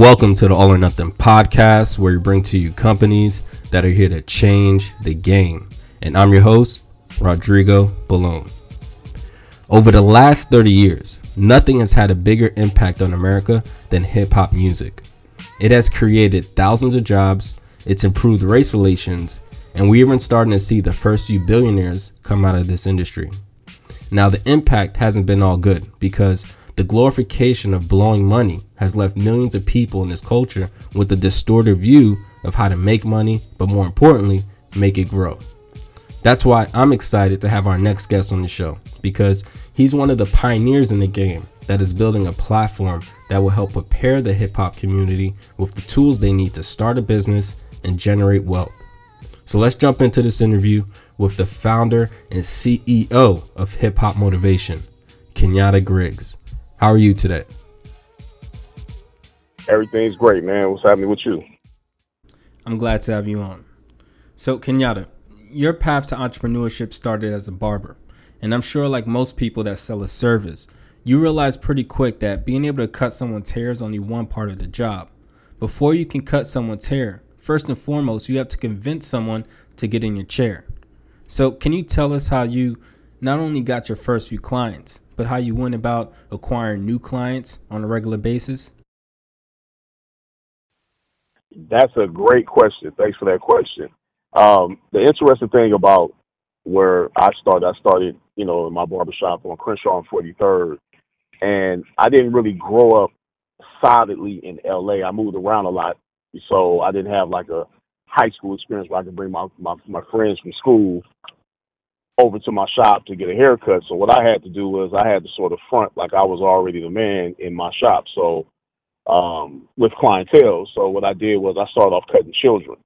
Welcome to the All or Nothing podcast, where we bring to you companies that are here to change the game. And I'm your host, Rodrigo Balone. Over the last 30 years, nothing has had a bigger impact on America than hip hop music. It has created thousands of jobs, it's improved race relations, and we're even starting to see the first few billionaires come out of this industry. Now, the impact hasn't been all good because the glorification of blowing money has left millions of people in this culture with a distorted view of how to make money, but more importantly, make it grow. That's why I'm excited to have our next guest on the show because he's one of the pioneers in the game that is building a platform that will help prepare the hip hop community with the tools they need to start a business and generate wealth. So let's jump into this interview with the founder and CEO of Hip Hop Motivation, Kenyatta Griggs. How are you today? Everything's great, man. What's happening with you? I'm glad to have you on. So, Kenyatta, your path to entrepreneurship started as a barber. And I'm sure, like most people that sell a service, you realize pretty quick that being able to cut someone's hair is only one part of the job. Before you can cut someone's hair, first and foremost, you have to convince someone to get in your chair. So, can you tell us how you not only got your first few clients, but how you went about acquiring new clients on a regular basis? That's a great question. Thanks for that question. Um, the interesting thing about where I started, I started, you know, in my barbershop on Crenshaw and 43rd, and I didn't really grow up solidly in LA. I moved around a lot, so I didn't have like a high school experience where I could bring my my, my friends from school over to my shop to get a haircut. So what I had to do was I had to sort of front like I was already the man in my shop. So um, with clientele. So what I did was I started off cutting children,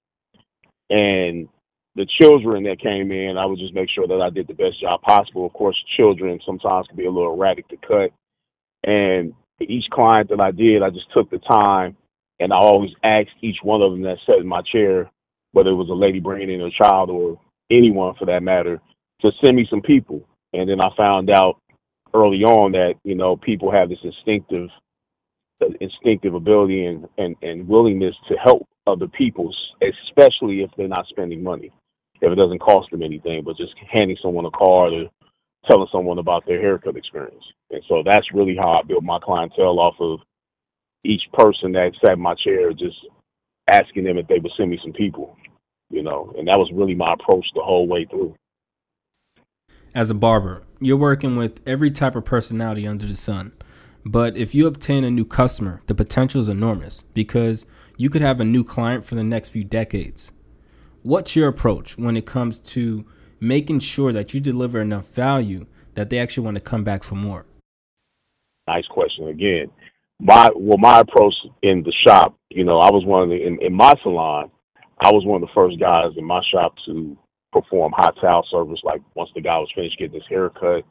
and the children that came in, I would just make sure that I did the best job possible. Of course, children sometimes can be a little erratic to cut, and each client that I did, I just took the time, and I always asked each one of them that sat in my chair, whether it was a lady bringing in a child or anyone for that matter, to send me some people. And then I found out early on that you know people have this instinctive instinctive ability and, and, and willingness to help other people, especially if they're not spending money, if it doesn't cost them anything, but just handing someone a card or telling someone about their haircut experience. And so that's really how I built my clientele off of each person that sat in my chair, just asking them if they would send me some people, you know, and that was really my approach the whole way through as a barber, you're working with every type of personality under the sun. But if you obtain a new customer, the potential is enormous because you could have a new client for the next few decades. What's your approach when it comes to making sure that you deliver enough value that they actually want to come back for more? Nice question again. My well, my approach in the shop, you know, I was one of the in, in my salon, I was one of the first guys in my shop to perform hot towel service. Like once the guy was finished getting his hair cut,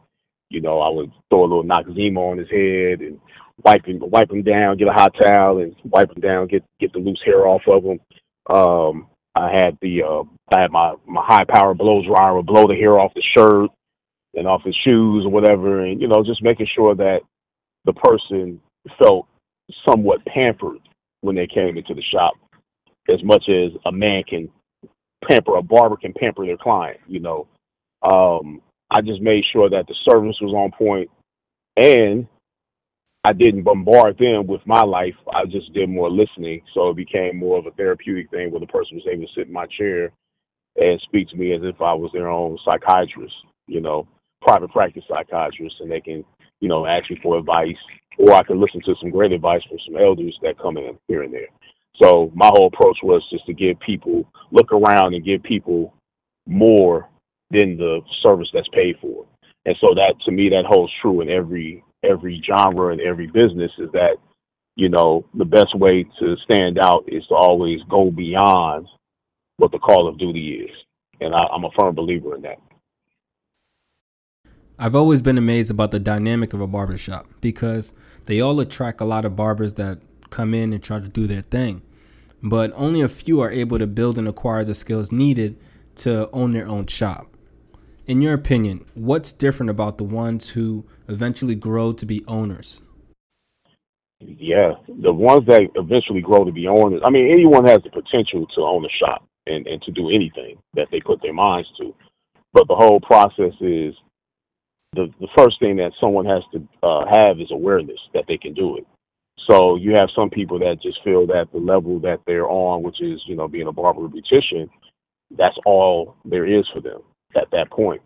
you know, I would throw a little Noxzema on his head and wipe him, wipe him down, get a hot towel and wipe him down, get get the loose hair off of him. Um, I had the uh, I had my my high power blow dryer would blow the hair off the shirt and off his shoes or whatever, and you know, just making sure that the person felt somewhat pampered when they came into the shop, as much as a man can pamper a barber can pamper their client. You know, um, I just made sure that the service was on point, and I didn't bombard them with my life. I just did more listening, so it became more of a therapeutic thing where the person was able to sit in my chair and speak to me as if I was their own psychiatrist. You know, private practice psychiatrist, and they can, you know, ask me for advice, or I can listen to some great advice from some elders that come in here and there. So my whole approach was just to give people look around and give people more than the service that's paid for. And so that to me that holds true in every every genre and every business is that you know the best way to stand out is to always go beyond what the call of duty is, and I, I'm a firm believer in that. I've always been amazed about the dynamic of a barbershop because they all attract a lot of barbers that come in and try to do their thing. But only a few are able to build and acquire the skills needed to own their own shop. In your opinion, what's different about the ones who eventually grow to be owners? Yeah, the ones that eventually grow to be owners. I mean, anyone has the potential to own a shop and and to do anything that they put their minds to, but the whole process is the the first thing that someone has to uh, have is awareness that they can do it. So you have some people that just feel that the level that they're on, which is you know being a barber or beautician, that's all there is for them at that point.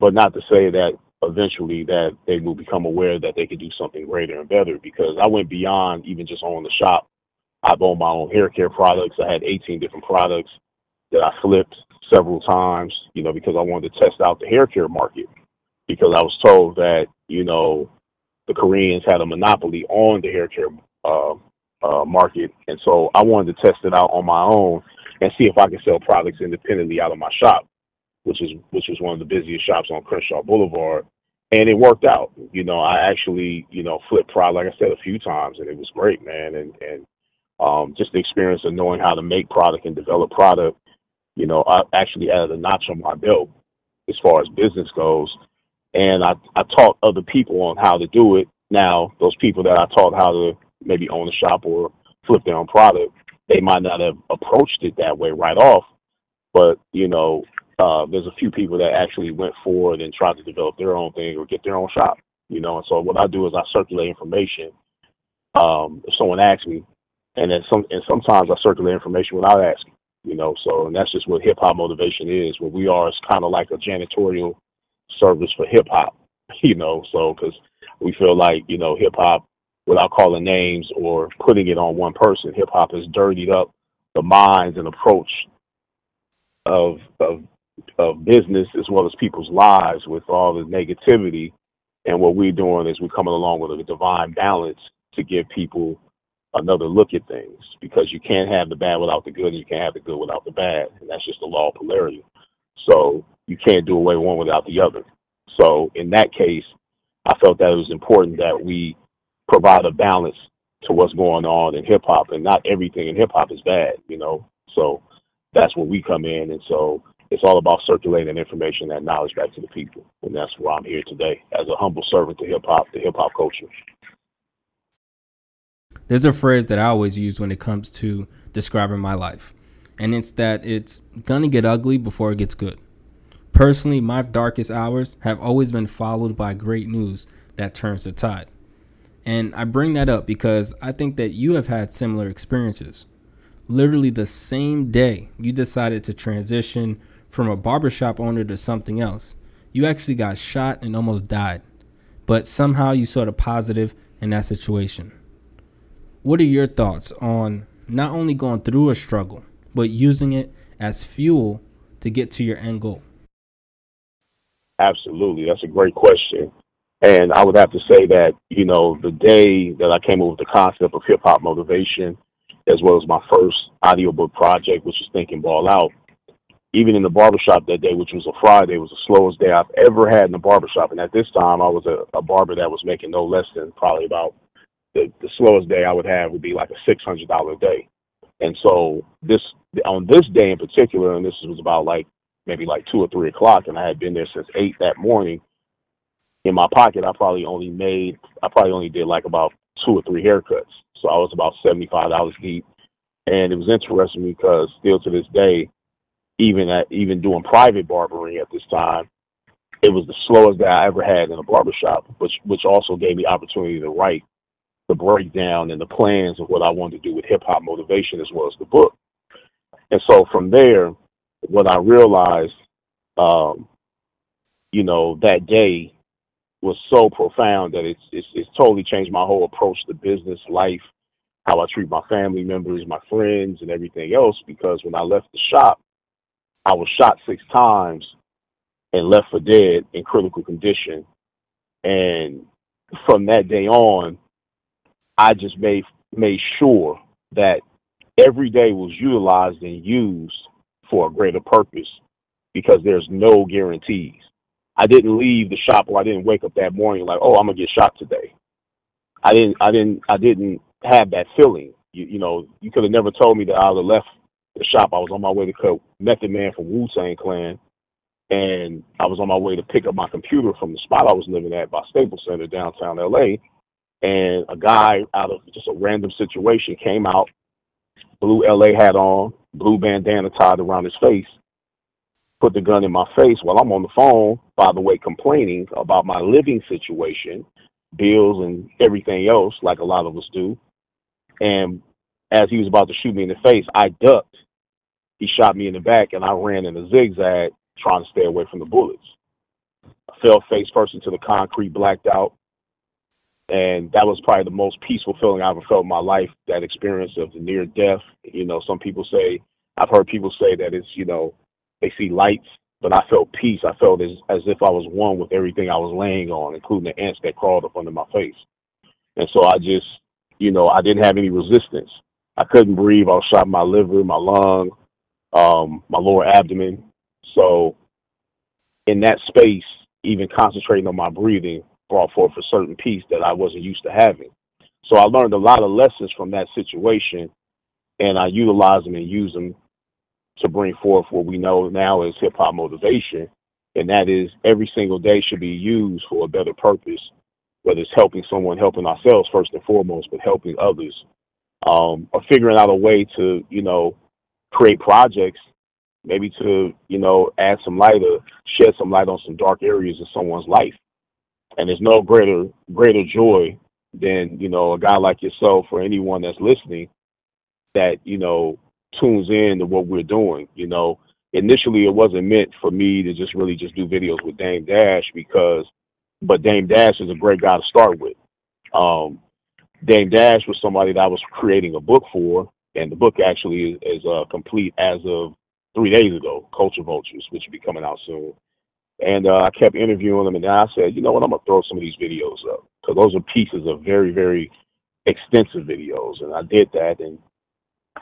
But not to say that eventually that they will become aware that they could do something greater and better because I went beyond even just owning the shop. I've owned my own hair care products. I had 18 different products that I flipped several times, you know, because I wanted to test out the hair care market because I was told that, you know, the Koreans had a monopoly on the hair care uh, uh, market. And so I wanted to test it out on my own and see if I could sell products independently out of my shop, which is which was one of the busiest shops on Crenshaw Boulevard. And it worked out. You know, I actually, you know, flipped product like I said a few times and it was great, man. And and um just the experience of knowing how to make product and develop product, you know, I actually added a notch on my belt as far as business goes. And I I taught other people on how to do it. Now, those people that I taught how to maybe own a shop or flip their own product, they might not have approached it that way right off, but you know, uh, there's a few people that actually went forward and tried to develop their own thing or get their own shop. You know, and so what I do is I circulate information. Um, if someone asks me, and then some, and sometimes I circulate information without asking. You know, so and that's just what hip hop motivation is. What we are is kind of like a janitorial service for hip hop. You know, so because we feel like you know hip hop without calling names or putting it on one person. Hip hop has dirtied up the minds and approach of of of business as well as people's lives with all the negativity. And what we're doing is we're coming along with a divine balance to give people another look at things because you can't have the bad without the good and you can't have the good without the bad. And that's just the law of polarity. So you can't do away one without the other. So in that case, I felt that it was important that we provide a balance to what's going on in hip hop, and not everything in hip hop is bad, you know. So that's where we come in, and so it's all about circulating information and knowledge back to the people, and that's where I'm here today as a humble servant to hip hop, to hip hop culture. There's a phrase that I always use when it comes to describing my life, and it's that it's gonna get ugly before it gets good. Personally, my darkest hours have always been followed by great news that turns the tide. And I bring that up because I think that you have had similar experiences. Literally the same day you decided to transition from a barbershop owner to something else, you actually got shot and almost died. But somehow you saw the positive in that situation. What are your thoughts on not only going through a struggle, but using it as fuel to get to your end goal? Absolutely. That's a great question. And I would have to say that, you know, the day that I came up with the concept of hip hop motivation, as well as my first audiobook project, which is Thinking Ball Out, even in the barbershop that day, which was a Friday, was the slowest day I've ever had in the barbershop. And at this time, I was a, a barber that was making no less than probably about the, the slowest day I would have would be like a $600 day. And so this, on this day in particular, and this was about like maybe like two or three o'clock, and I had been there since eight that morning in my pocket, I probably only made, I probably only did like about two or three haircuts. So I was about $75 deep. And it was interesting because still to this day, even at, even doing private barbering at this time, it was the slowest that I ever had in a barbershop, which, which also gave me opportunity to write the breakdown and the plans of what I wanted to do with hip hop motivation as well as the book. And so from there, what I realized, um, you know, that day was so profound that it's, it's it's totally changed my whole approach to business life, how I treat my family members, my friends, and everything else. Because when I left the shop, I was shot six times and left for dead in critical condition. And from that day on, I just made made sure that every day was utilized and used for a greater purpose because there's no guarantees. I didn't leave the shop or I didn't wake up that morning like, oh, I'm gonna get shot today. I didn't, I didn't, I didn't have that feeling. You, you know, you could have never told me that I would have left the shop. I was on my way to cut Method Man from Wu Tang Clan, and I was on my way to pick up my computer from the spot I was living at by Staples Center downtown LA. and a guy out of just a random situation came out, blue LA hat on, blue bandana tied around his face, put the gun in my face while I'm on the phone, by the way, complaining about my living situation, bills and everything else, like a lot of us do. And as he was about to shoot me in the face, I ducked. He shot me in the back, and I ran in a zigzag, trying to stay away from the bullets. I fell face first into the concrete, blacked out. And that was probably the most peaceful feeling I ever felt in my life, that experience of the near death. You know, some people say, I've heard people say that it's, you know, they see lights, but I felt peace. I felt as, as if I was one with everything I was laying on, including the ants that crawled up under my face. And so I just, you know, I didn't have any resistance. I couldn't breathe. I was shot in my liver, my lung, um, my lower abdomen. So in that space, even concentrating on my breathing brought forth a certain peace that I wasn't used to having. So I learned a lot of lessons from that situation and I utilize them and use them to bring forth what we know now as hip hop motivation. And that is every single day should be used for a better purpose, whether it's helping someone, helping ourselves first and foremost, but helping others, um, or figuring out a way to, you know, create projects, maybe to, you know, add some light or shed some light on some dark areas in someone's life. And there's no greater greater joy than, you know, a guy like yourself or anyone that's listening that, you know, tunes in to what we're doing. You know, initially it wasn't meant for me to just really just do videos with Dame Dash because, but Dame Dash is a great guy to start with. Um, Dame Dash was somebody that I was creating a book for, and the book actually is, is uh, complete as of three days ago, Culture Vultures, which will be coming out soon. And uh, I kept interviewing them, and I said, you know what, I'm gonna throw some of these videos up because those are pieces of very, very extensive videos, and I did that, and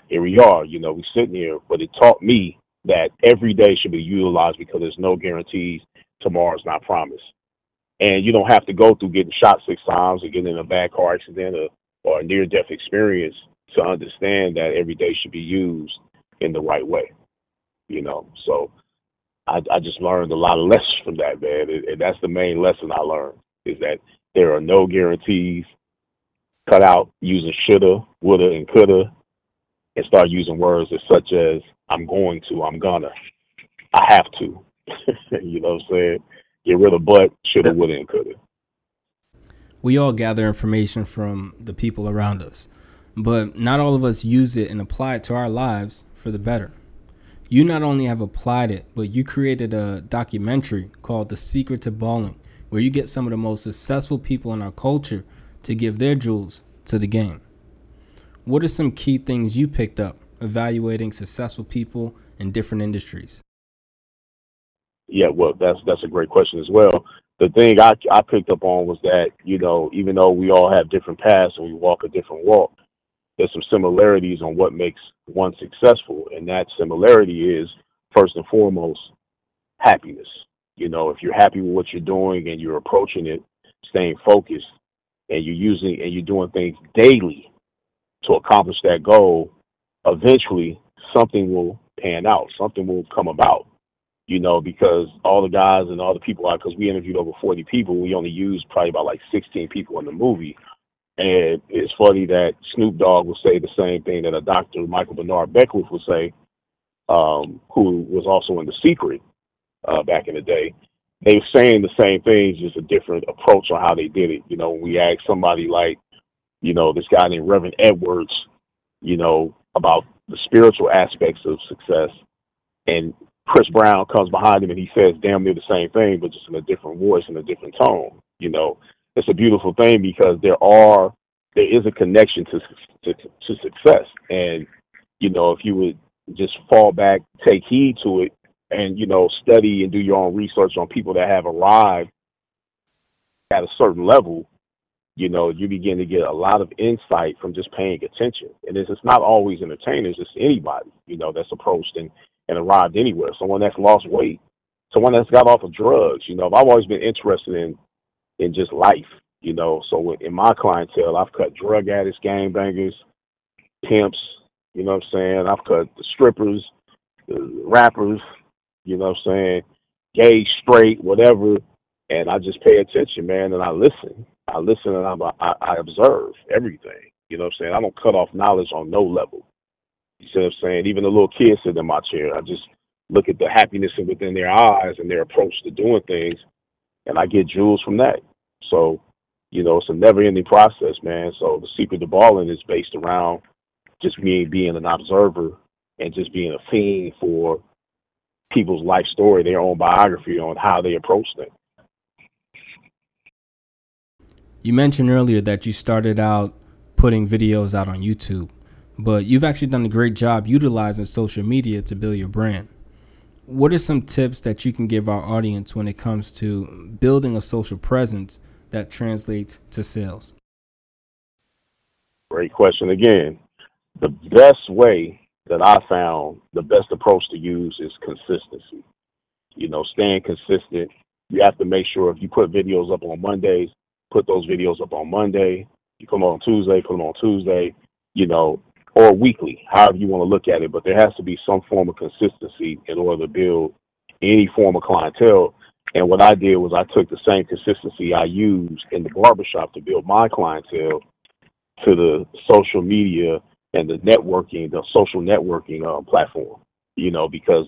here we are, you know, we're sitting here, but it taught me that every day should be utilized because there's no guarantees tomorrow's not promised. And you don't have to go through getting shot six times or getting in a bad car accident or, or a near death experience to understand that every day should be used in the right way. You know, so I, I just learned a lot of lessons from that, man. And, and that's the main lesson I learned is that there are no guarantees. Cut out using shoulda, woulda, and coulda and start using words as such as I'm going to, I'm gonna, I have to. you know what I'm saying? Get rid of but, shoulda, woulda, and coulda. We all gather information from the people around us, but not all of us use it and apply it to our lives for the better. You not only have applied it, but you created a documentary called The Secret to Balling, where you get some of the most successful people in our culture to give their jewels to the game. What are some key things you picked up evaluating successful people in different industries? Yeah, well, that's that's a great question as well. The thing I I picked up on was that you know even though we all have different paths and we walk a different walk, there's some similarities on what makes one successful, and that similarity is first and foremost happiness. You know, if you're happy with what you're doing and you're approaching it, staying focused, and you're using and you're doing things daily to accomplish that goal, eventually something will pan out, something will come about. You know, because all the guys and all the people, are because we interviewed over 40 people, we only used probably about like 16 people in the movie. And it's funny that Snoop Dogg will say the same thing that a Dr. Michael Bernard Beckwith would say, um, who was also in The Secret uh, back in the day. They were saying the same things, just a different approach on how they did it. You know, we asked somebody like you know, this guy named Reverend Edwards, you know, about the spiritual aspects of success. And Chris Brown comes behind him and he says damn near the same thing, but just in a different voice and a different tone. You know, it's a beautiful thing because there are there is a connection to to, to success, and you know, if you would just fall back, take heed to it, and you know, study and do your own research on people that have arrived at a certain level, you know, you begin to get a lot of insight from just paying attention. And it's, it's not always entertainers, it's anybody, you know, that's approached and, and arrived anywhere. Someone that's lost weight, someone that's got off of drugs. You know, I've always been interested in in just life, you know. So in my clientele, I've cut drug addicts, gangbangers, pimps, you know what I'm saying? I've cut the strippers, the rappers, you know what I'm saying? Gay, straight, whatever. And I just pay attention, man, and I listen I listen and I'm, I, I observe everything. You know what I'm saying? I don't cut off knowledge on no level. You see what I'm saying? Even the little kids sitting in my chair, I just look at the happiness within their eyes and their approach to doing things, and I get jewels from that. So, you know, it's a never ending process, man. So the secret to balling is based around just me being an observer and just being a fiend for people's life story, their own biography on how they approach things. You mentioned earlier that you started out putting videos out on YouTube, but you've actually done a great job utilizing social media to build your brand. What are some tips that you can give our audience when it comes to building a social presence that translates to sales? Great question again. The best way that I found the best approach to use is consistency. You know, staying consistent. You have to make sure if you put videos up on Mondays, put those videos up on Monday. You come on Tuesday, put them on Tuesday. You know, or weekly, however you want to look at it. But there has to be some form of consistency in order to build any form of clientele. And what I did was I took the same consistency I used in the barbershop to build my clientele to the social media and the networking, the social networking uh, platform. You know, because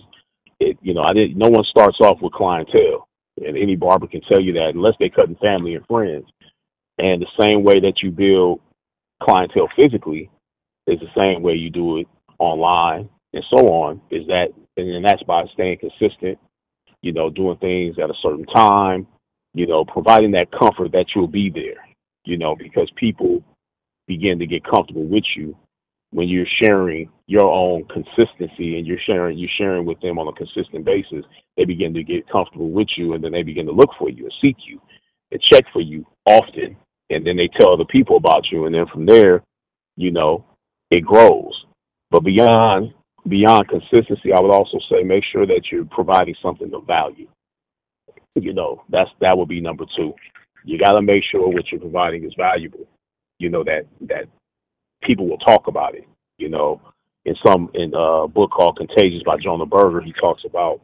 it, you know, I didn't. No one starts off with clientele, and any barber can tell you that unless they cut in family and friends. And the same way that you build clientele physically is the same way you do it online and so on. Is that, and that's by staying consistent. You know, doing things at a certain time. You know, providing that comfort that you'll be there. You know, because people begin to get comfortable with you when you're sharing your own consistency and you're sharing you're sharing with them on a consistent basis, they begin to get comfortable with you and then they begin to look for you and seek you and check for you often. And then they tell other people about you and then from there, you know, it grows. But beyond beyond consistency, I would also say make sure that you're providing something of value. You know, that's that would be number two. You gotta make sure what you're providing is valuable. You know, that that people will talk about it. You know, in some in a book called Contagious by Jonah Berger, he talks about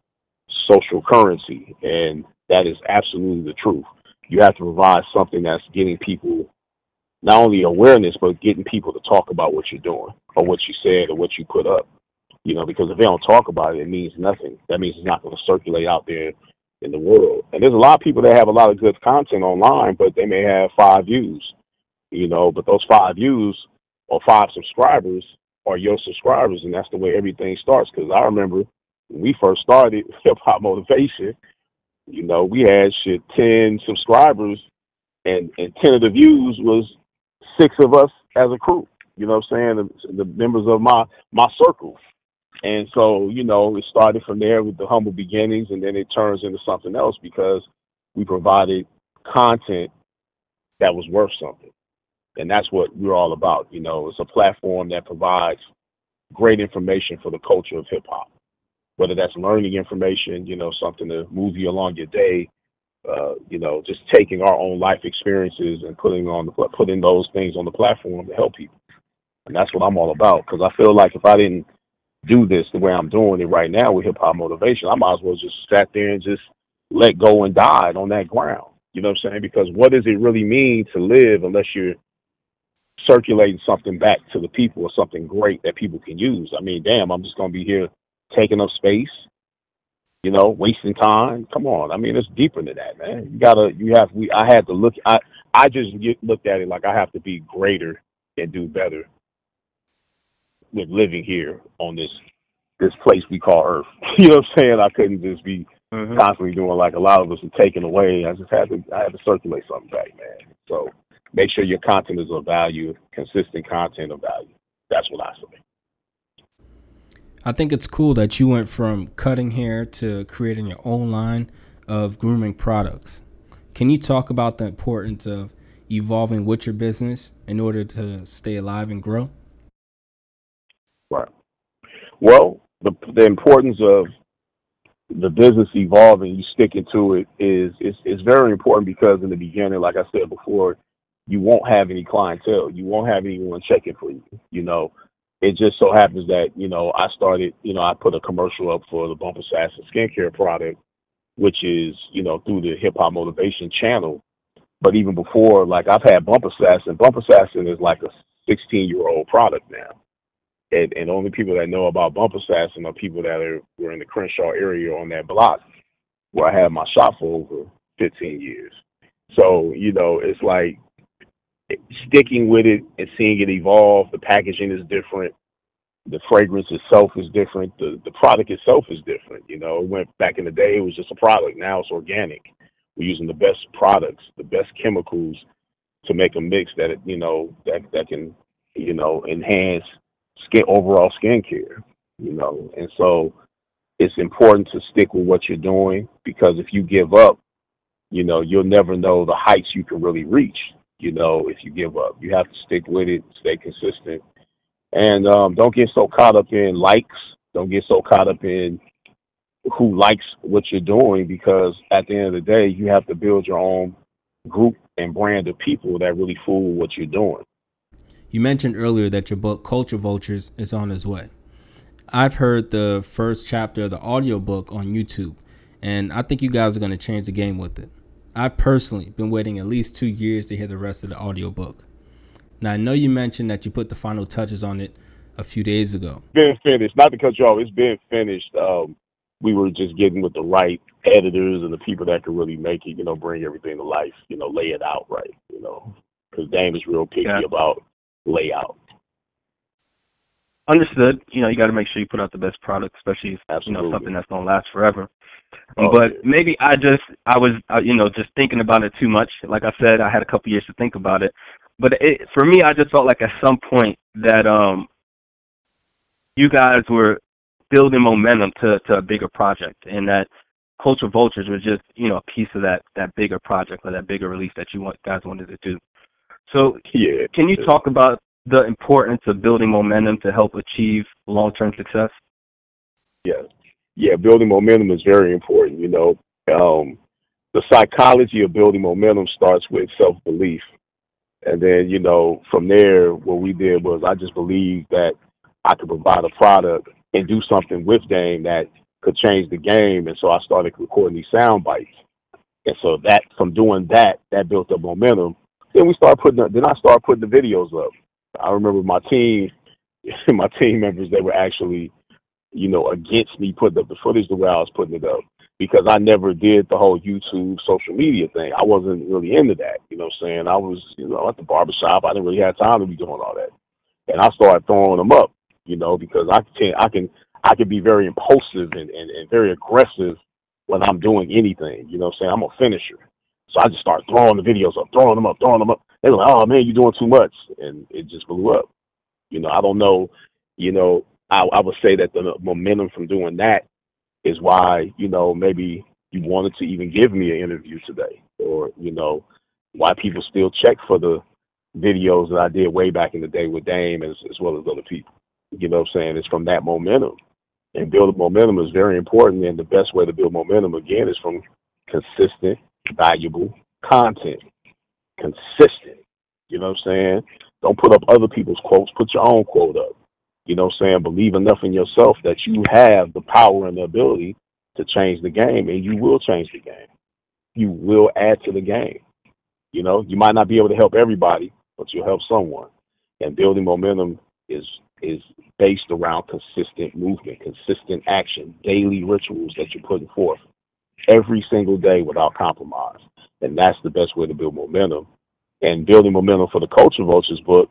social currency, and that is absolutely the truth. You have to provide something that's getting people not only awareness, but getting people to talk about what you're doing or what you said or what you put up. You know, because if they don't talk about it, it means nothing. That means it's not going to circulate out there in the world. And there's a lot of people that have a lot of good content online, but they may have five views. You know, but those five views or five subscribers are your subscribers, and that's the way everything starts. Because I remember when we first started Hip Hop Motivation, you know, we had shit ten subscribers, and and ten of the views was six of us as a crew. You know what I'm saying? The, the members of my my circle. And so, you know, it started from there with the humble beginnings, and then it turns into something else because we provided content that was worth something and that's what we're all about. You know, it's a platform that provides great information for the culture of hip hop, whether that's learning information, you know, something to move you along your day, uh, you know, just taking our own life experiences and putting on the, putting those things on the platform to help people, and that's what I'm all about. Because I feel like if I didn't do this the way I'm doing it right now with hip hop motivation, I might as well just sat there and just let go and died on that ground. You know what I'm saying? Because what does it really mean to live unless you're circulating something back to the people or something great that people can use. I mean, damn, I'm just gonna be here taking up space, you know, wasting time. Come on, I mean, it's deeper than that, man. You gotta, you have. We, I had to look. I, I just looked at it like I have to be greater and do better with living here on this this place we call Earth. you know what I'm saying? I couldn't just be mm-hmm. constantly doing like a lot of us are taking away. I just had to, I had to circulate something back, man. So make sure your content is of value, consistent content of value. That's what I say. I think it's cool that you went from cutting hair to creating your own line of grooming products. Can you talk about the importance of evolving with your business in order to stay alive and grow? Right. Well, the the importance of the business evolving, you sticking to it is is is very important because in the beginning, like I said before, you won't have any clientele. You won't have anyone checking for you. You know, it just so happens that you know I started. You know, I put a commercial up for the Bump Assassin skincare product, which is you know through the Hip Hop Motivation channel. But even before, like I've had Bump Assassin. Bump Assassin is like a 16 year old product now. And, and only people that know about Bump Assassin are people that are were in the Crenshaw area on that block where I had my shop for over 15 years. So, you know, it's like sticking with it and seeing it evolve. The packaging is different. The fragrance itself is different. The the product itself is different. You know, it went back in the day, it was just a product. Now it's organic. We're using the best products, the best chemicals to make a mix that you know that that can you know enhance skin overall skincare. You know, and so it's important to stick with what you're doing because if you give up, you know, you'll never know the heights you can really reach you know, if you give up. You have to stick with it, stay consistent, and um, don't get so caught up in likes. Don't get so caught up in who likes what you're doing because at the end of the day, you have to build your own group and brand of people that really fool what you're doing. You mentioned earlier that your book Culture Vultures is on its way. I've heard the first chapter of the audiobook on YouTube, and I think you guys are going to change the game with it. I've personally been waiting at least two years to hear the rest of the audiobook. Now, I know you mentioned that you put the final touches on it a few days ago. Been finished. Not to cut you off, it's been finished. Um, we were just getting with the right editors and the people that could really make it, you know, bring everything to life, you know, lay it out right, you know, because Dame is real picky yeah. about layout. Understood. You know, you got to make sure you put out the best product, especially if, you know something that's gonna last forever. Oh, but yeah. maybe I just I was uh, you know just thinking about it too much. Like I said, I had a couple years to think about it. But it, for me, I just felt like at some point that um you guys were building momentum to to a bigger project, and that Culture Vultures was just you know a piece of that that bigger project or that bigger release that you want, guys wanted to do. So yeah, can you talk about the importance of building momentum to help achieve long term success? Yeah yeah, building momentum is very important. You know, um, the psychology of building momentum starts with self belief, and then you know from there, what we did was I just believed that I could provide a product and do something with Dame that could change the game, and so I started recording these sound bites. And so that from doing that, that built up momentum. Then we started putting then I started putting the videos up. I remember my team, my team members, they were actually you know, against me putting up the footage the way I was putting it up because I never did the whole YouTube social media thing. I wasn't really into that. You know what I'm saying? I was, you know, at the barbershop. I didn't really have time to be doing all that. And I started throwing them up, you know, because I can I can I can be very impulsive and, and, and very aggressive when I'm doing anything. You know what I'm saying? I'm a finisher. So I just started throwing the videos up, throwing them up, throwing them up. They were like, Oh man, you're doing too much and it just blew up. You know, I don't know, you know, I, I would say that the momentum from doing that is why you know maybe you wanted to even give me an interview today, or you know why people still check for the videos that I did way back in the day with Dame as, as well as other people. You know what I'm saying? It's from that momentum. And building momentum is very important. And the best way to build momentum, again, is from consistent, valuable content. Consistent. You know what I'm saying? Don't put up other people's quotes. Put your own quote up. You know what I'm saying? Believe enough in yourself that you have the power and the ability to change the game, and you will change the game. You will add to the game. You know, you might not be able to help everybody, but you'll help someone. And building momentum is is based around consistent movement, consistent action, daily rituals that you're putting forth every single day without compromise. And that's the best way to build momentum. And building momentum for the Culture Vultures book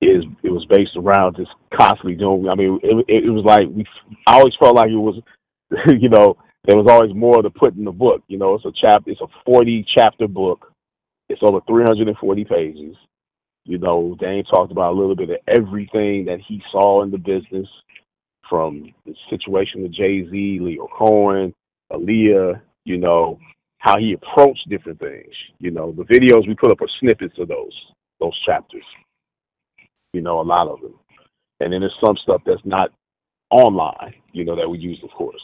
is it was based around just constantly doing. I mean, it, it, was like we. I always felt like it was, you know, there was always more to put in the book. You know, it's a chap. It's a forty chapter book. It's over three hundred and forty pages. You know, Dame talked about a little bit of everything that he saw in the business, from the situation with Jay Z, Lyor Cohen, Aaliyah. You know, how he approached different things. You know, the videos we put up are snippets of those those chapters you know, a lot of them. And then there's some stuff that's not online, you know, that we use, of course.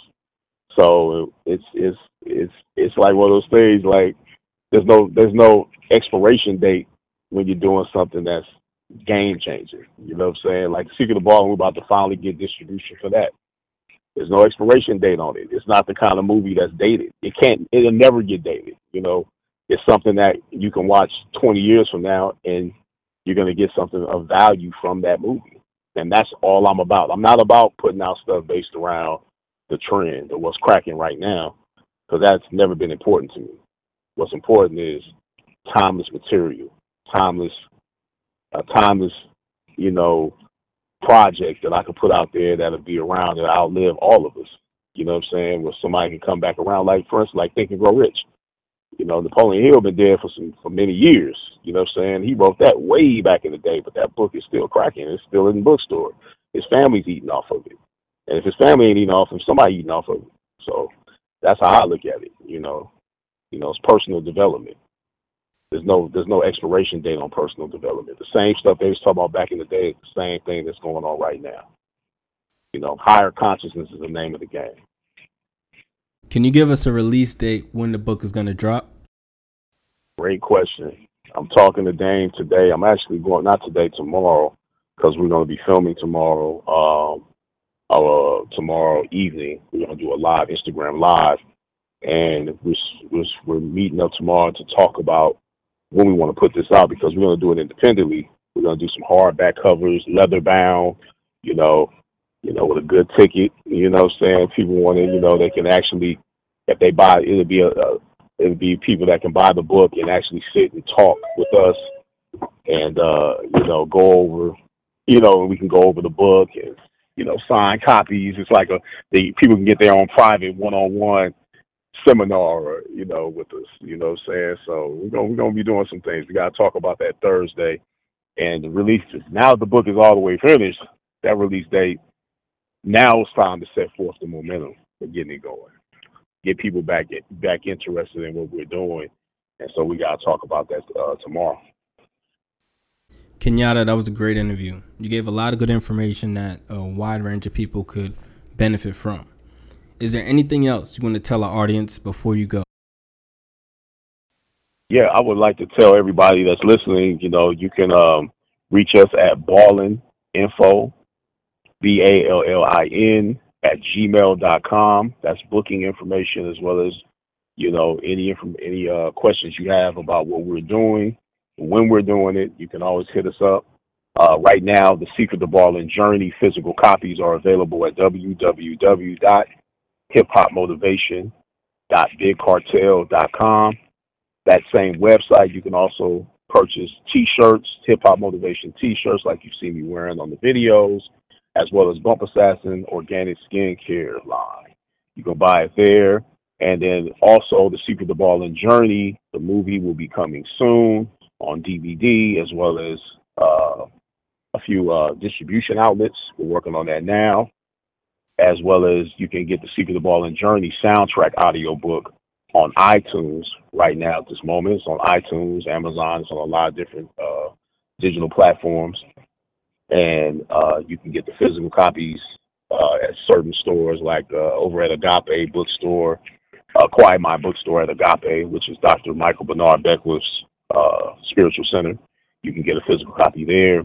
So it's it's it's it's like one of those things. Like there's no there's no expiration date when you're doing something that's game changing. You know what I'm saying? Like Secret of the Ball, we're about to finally get distribution for that. There's no expiration date on it. It's not the kind of movie that's dated. It can't. It'll never get dated. You know, it's something that you can watch 20 years from now and you're going to get something of value from that movie. And that's all I'm about. I'm not about putting out stuff based around the trend or what's cracking right now, because that's never been important to me. What's important is timeless material, timeless, a timeless, you know, project that I can put out there that'll be around and outlive all of us. You know what I'm saying? Where somebody can come back around, like for instance, like Think and Grow Rich. You know, Napoleon Hill been dead for some for many years. You know what I'm saying? He wrote that way back in the day, but that book is still cracking. It's still in the bookstore. His family's eating off of it. And if his family ain't eating off of him, somebody eating off of it. So that's how I look at it, you know. You know, it's personal development. There's no there's no expiration date on personal development. The same stuff they was talking about back in the day is the same thing that's going on right now. You know, higher consciousness is the name of the game. Can you give us a release date when the book is going to drop? Great question. I'm talking to Dame today. I'm actually going not today, tomorrow, because we're going to be filming tomorrow. Um, uh, tomorrow evening, we're going to do a live Instagram live, and we're, we're we're meeting up tomorrow to talk about when we want to put this out because we're going to do it independently. We're going to do some hardback covers, leather bound, you know, you know, with a good ticket. You know, what I'm saying people want to, you know, they can actually, if they buy, it'll be a, a it'll be people that can buy the book and actually sit and talk with us, and uh, you know, go over, you know, we can go over the book and you know, sign copies. It's like a the people can get their own private one on one seminar, or, you know, with us. You know what I'm saying? So we're gonna we're gonna be doing some things. We gotta talk about that Thursday. And the release now the book is all the way finished, that release date, now it's time to set forth the momentum for getting it going. Get people back back interested in what we're doing. And so we gotta talk about that uh, tomorrow. Kenyatta, that was a great interview. You gave a lot of good information that a wide range of people could benefit from. Is there anything else you want to tell our audience before you go? Yeah, I would like to tell everybody that's listening, you know, you can um, reach us at ballin info, B A L L I N, at gmail.com. That's booking information as well as, you know, any any uh, questions you have about what we're doing, when we're doing it. You can always hit us up. Uh, right now, the Secret of to Ballin Journey physical copies are available at www hiphopmotivation.bigcartel.com. That same website, you can also purchase t-shirts, hip hop motivation t-shirts like you see me wearing on the videos, as well as Bump Assassin organic skincare line. You can buy it there. And then also the Secret to Ballin Journey, the movie will be coming soon on DVD as well as uh, a few uh, distribution outlets. We're working on that now as well as you can get the Secret of Ballin Journey soundtrack audiobook on iTunes right now at this moment. It's on iTunes, Amazon, it's on a lot of different uh, digital platforms. And uh, you can get the physical copies uh, at certain stores like uh, over at Agape Bookstore, uh, Quiet Mind Bookstore at Agape, which is Dr. Michael Bernard Beckwith's uh, spiritual center. You can get a physical copy there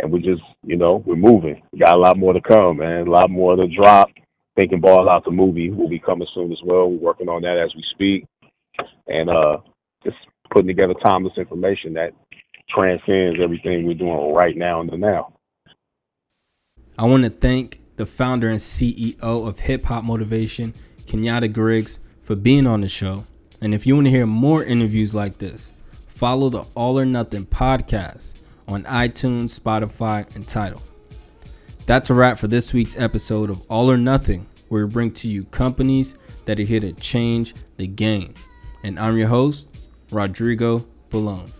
and we just, you know, we're moving. We got a lot more to come, man. A lot more to drop. Thinking Ball Out the movie will be coming soon as well. We're working on that as we speak, and uh, just putting together timeless information that transcends everything we're doing right now in the now. I want to thank the founder and CEO of Hip Hop Motivation, Kenyatta Griggs, for being on the show. And if you want to hear more interviews like this, follow the All or Nothing podcast on iTunes, Spotify, and Tidal. That's a wrap for this week's episode of All or Nothing, where we bring to you companies that are here to change the game. And I'm your host, Rodrigo Balone.